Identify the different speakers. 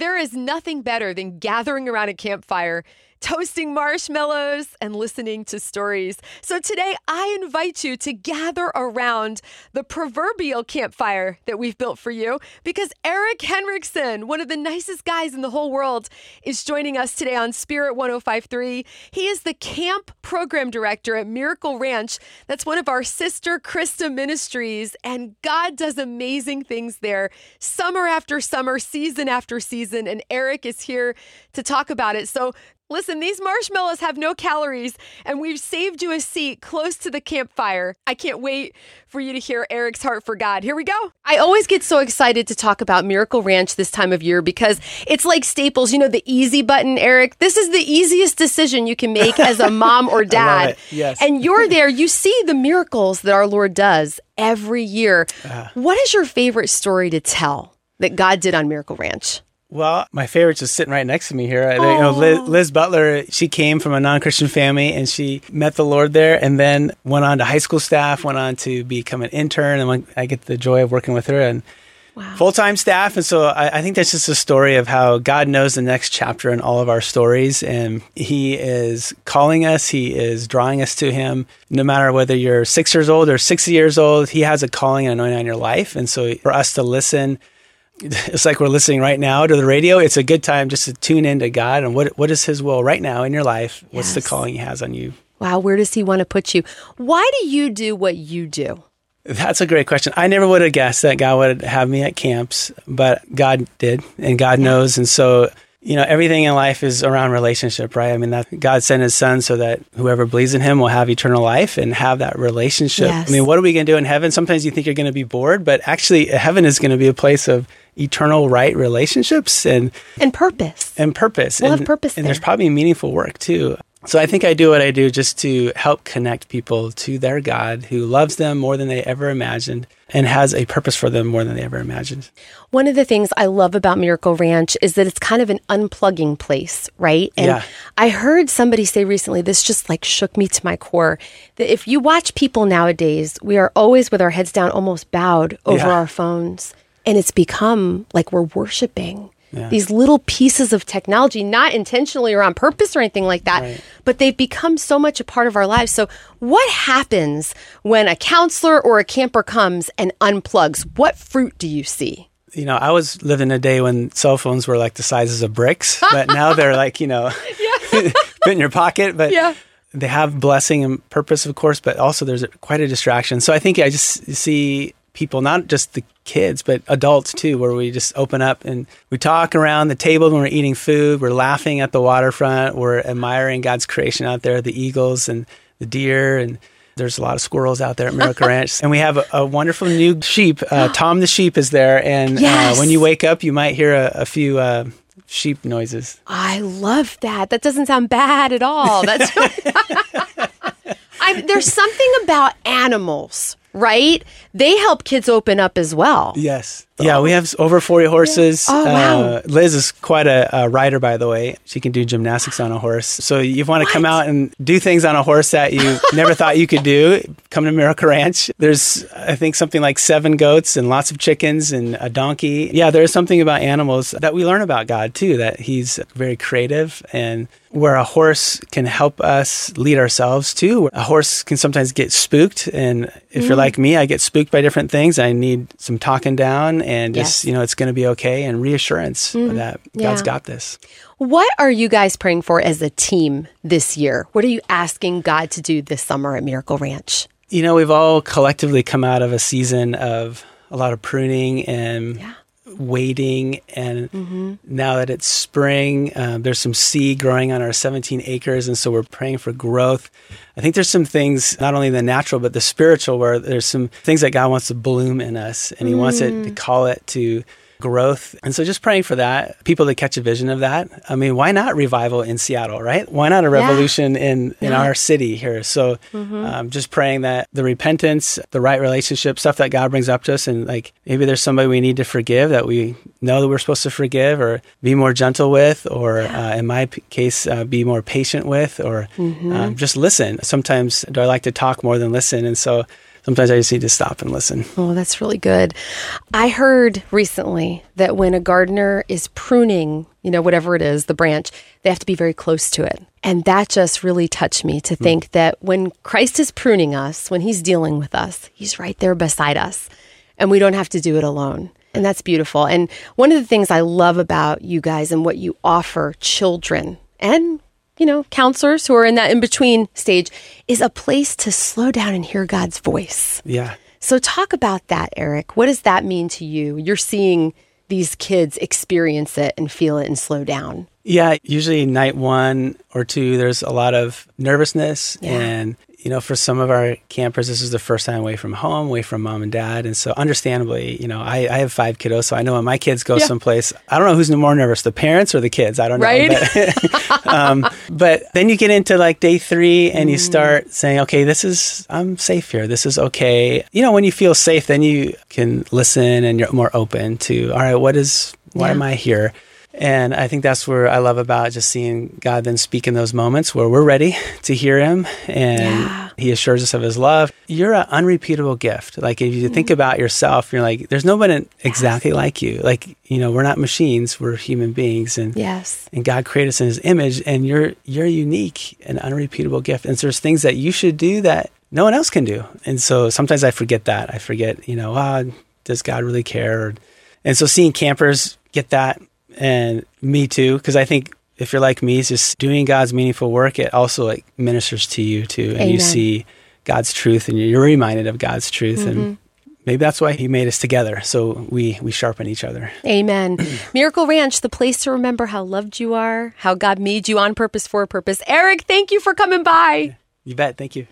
Speaker 1: There is nothing better than gathering around a campfire, toasting marshmallows, and listening to stories. So today, I invite you to gather around the proverbial campfire that we've built for you because Erik Henrikson, one of the nicest guys in the whole world, is joining us today on Spirit 1053. He is the camp program director at Miracle Ranch. That's one of our sister CRISTA ministries, and God does amazing things there summer after summer, season after season. And Erik is here to talk about it. So Listen, these marshmallows have no calories, and we've saved you a seat close to the campfire. I can't wait for you to hear Erik's heart for God. Here we go. I always get so excited to talk about Miracle Ranch this time of year because it's like Staples, you know, the easy button, Erik. This is the easiest decision you can make as a mom or dad.
Speaker 2: Yes.
Speaker 1: And you're there, you see the miracles that our Lord does every year.
Speaker 2: Uh.
Speaker 1: what is your favorite story to tell that God did on Miracle Ranch?
Speaker 2: Well, my favorite's just sitting right next to me here. You know, Liz, Liz Butler, she came from a non-Christian family and she met the Lord there and then went on to high school staff, went on to become an intern and I get the joy of working with her and full-time staff. And so I, I think that's just a story of how God knows the next chapter in all of our stories. And he is calling us. He is drawing us to him. No matter whether you're six years old or 60 years old, he has a calling and anointing on your life. And so for us to listen, it's like we're listening right now to the radio. It's a good time just to tune in to God and what what is His will right now in your life. What's the calling He has on you?
Speaker 1: Wow, where does he want to put you? Why do you do what you do?
Speaker 2: That's a great question. I never would have guessed that God would have me at camps, but God did, and God knows. And so, you know, everything in life is around relationship, right? I mean, that God sent His Son so that whoever believes in Him will have eternal life and have that relationship.
Speaker 1: Yes.
Speaker 2: I mean, what are we going to do in heaven? Sometimes you think you're going to be bored, but actually, heaven is going to be a place of eternal right relationships and
Speaker 1: And purpose.
Speaker 2: and purpose.
Speaker 1: We'll
Speaker 2: and,
Speaker 1: have purpose
Speaker 2: And there's probably meaningful work too. So I think I do what I do just to help connect people to their God who loves them more than they ever imagined and has a purpose for them more than they ever imagined.
Speaker 1: One of the things I love about Miracle Ranch is that it's kind of an unplugging place, right? And
Speaker 2: Yeah.
Speaker 1: I heard somebody say recently, this just like shook me to my core, that if you watch people nowadays, we are always with our heads down, almost bowed over
Speaker 2: Yeah.
Speaker 1: our phones. And it's become like we're worshiping.
Speaker 2: Yeah.
Speaker 1: These little pieces of technology, not intentionally or on purpose or anything like that,
Speaker 2: Right.
Speaker 1: but they've become so much a part of our lives. So, what happens when a counselor or a camper comes and unplugs? What fruit do you see?
Speaker 2: You know, I was living a day when cell phones were like the sizes of bricks, but now they're like, you know, fit in your pocket. But
Speaker 1: Yeah.
Speaker 2: they have blessing and purpose, of course, but also there's quite a distraction. So I think I just see people, not just the kids, but adults too, where we just open up and we talk around the table when we're eating food. We're laughing at the waterfront. We're admiring God's creation out there, the eagles and the deer and there's a lot of squirrels out there at Miracle Ranch, and we have a, a wonderful new sheep. Uh, Tom the sheep is there, and
Speaker 1: Yes.
Speaker 2: uh, when you wake up, you might hear a, a few uh, sheep noises.
Speaker 1: I love that. That doesn't sound bad at all. That's I, there's something about animals, right? They help kids open up as well.
Speaker 2: Yes. Yeah, we have over 40 horses.
Speaker 1: Oh, wow.
Speaker 2: Uh, Liz is quite a, a rider, by the way. She can do gymnastics on a horse. So you want to come out and do things on a horse that you never thought you could do, come to Miracle Ranch. There's, I think, something like seven goats and lots of chickens and a donkey. Yeah, there's something about animals that we learn about God, too, that He's very creative and where a horse can help us lead ourselves too. A horse can sometimes get spooked. And if
Speaker 1: Mm.
Speaker 2: you're like me, I get spooked by different things. I need some talking down and just,
Speaker 1: Yes.
Speaker 2: You know, it's going to be okay and reassurance mm-hmm. that God's
Speaker 1: Yeah.
Speaker 2: got this.
Speaker 1: What are you guys praying for as a team this year? What are you asking God to do this summer at Miracle Ranch?
Speaker 2: You know, we've all collectively come out of a season of a lot of pruning and
Speaker 1: Yeah.
Speaker 2: Waiting. And
Speaker 1: Mm-hmm.
Speaker 2: now that it's spring, um, there's some seed growing on our 17 acres. And so we're praying for growth. I think there's some things, not only the natural, but the spiritual, where there's some things that God wants to bloom in us and He wants it
Speaker 1: Mm.
Speaker 2: to call it to growth. And so just praying for that, people to catch a vision of that. I mean, why not revival in Seattle, right? Why not a revolution in, in our city here? So um, just praying that the repentance, the right relationship, stuff that God brings up to us, and like maybe there's somebody we need to forgive that we know that we're supposed to forgive or be more gentle with, or uh, in my p- case, uh, be more patient with, or um, just listen. Sometimes do I like to talk more than listen? And so sometimes I just need to stop and listen.
Speaker 1: Oh, that's really good. I heard recently that when a gardener is pruning, you know, whatever it is, the branch, they have to be very close to it. And that just really touched me to think mm. that when Christ is pruning us, when he's dealing with us, he's right there beside us. And we don't have to do it alone. And that's beautiful. And one of the things I love about you guys and what you offer children and you know, counselors who are in that in between stage is a place to slow down and hear God's voice.
Speaker 2: Yeah.
Speaker 1: So talk about that, Erik. What does that mean to you? You're seeing these kids experience it and feel it and slow down.
Speaker 2: Yeah, usually night one or two, there's a lot of nervousness yeah. and you know, for some of our campers, this is the first time away from home, away from mom and dad. And so, understandably, you know, I, I have five kiddos, so I know when my kids go yeah. someplace, I don't know who's more nervous, the parents or the kids. I don't know.
Speaker 1: Right.
Speaker 2: But, um, but then you get into like day three and you mm. start saying, okay, this is, I'm safe here. This is okay. You know, when you feel safe, then you can listen and you're more open to, all right, what is, why yeah. am I here? And I think that's where I love about just seeing God then speak in those moments where we're ready to hear Him and yeah. He assures us of His love. You're an unrepeatable gift. Like if you mm-hmm. think about yourself, you're like, there's nobody exactly yes. like you. Like, you know, we're not machines, we're human beings. And
Speaker 1: yes.
Speaker 2: and God created us in His image and you're you're unique and unrepeatable gift. And so there's things that you should do that no one else can do. And so sometimes I forget that. I forget, you know, ah, does God really care? And so seeing campers get that and me too, because I think if you're like me, it's just doing God's meaningful work. It also like ministers to you too, and Amen. you see God's truth, and you're reminded of God's truth, mm-hmm. and maybe that's why He made us together, so we we sharpen each other.
Speaker 1: Amen. Miracle Ranch, the place to remember how loved you are, how God made you on purpose for a purpose. Erik, thank you for coming by.
Speaker 2: You bet. Thank you.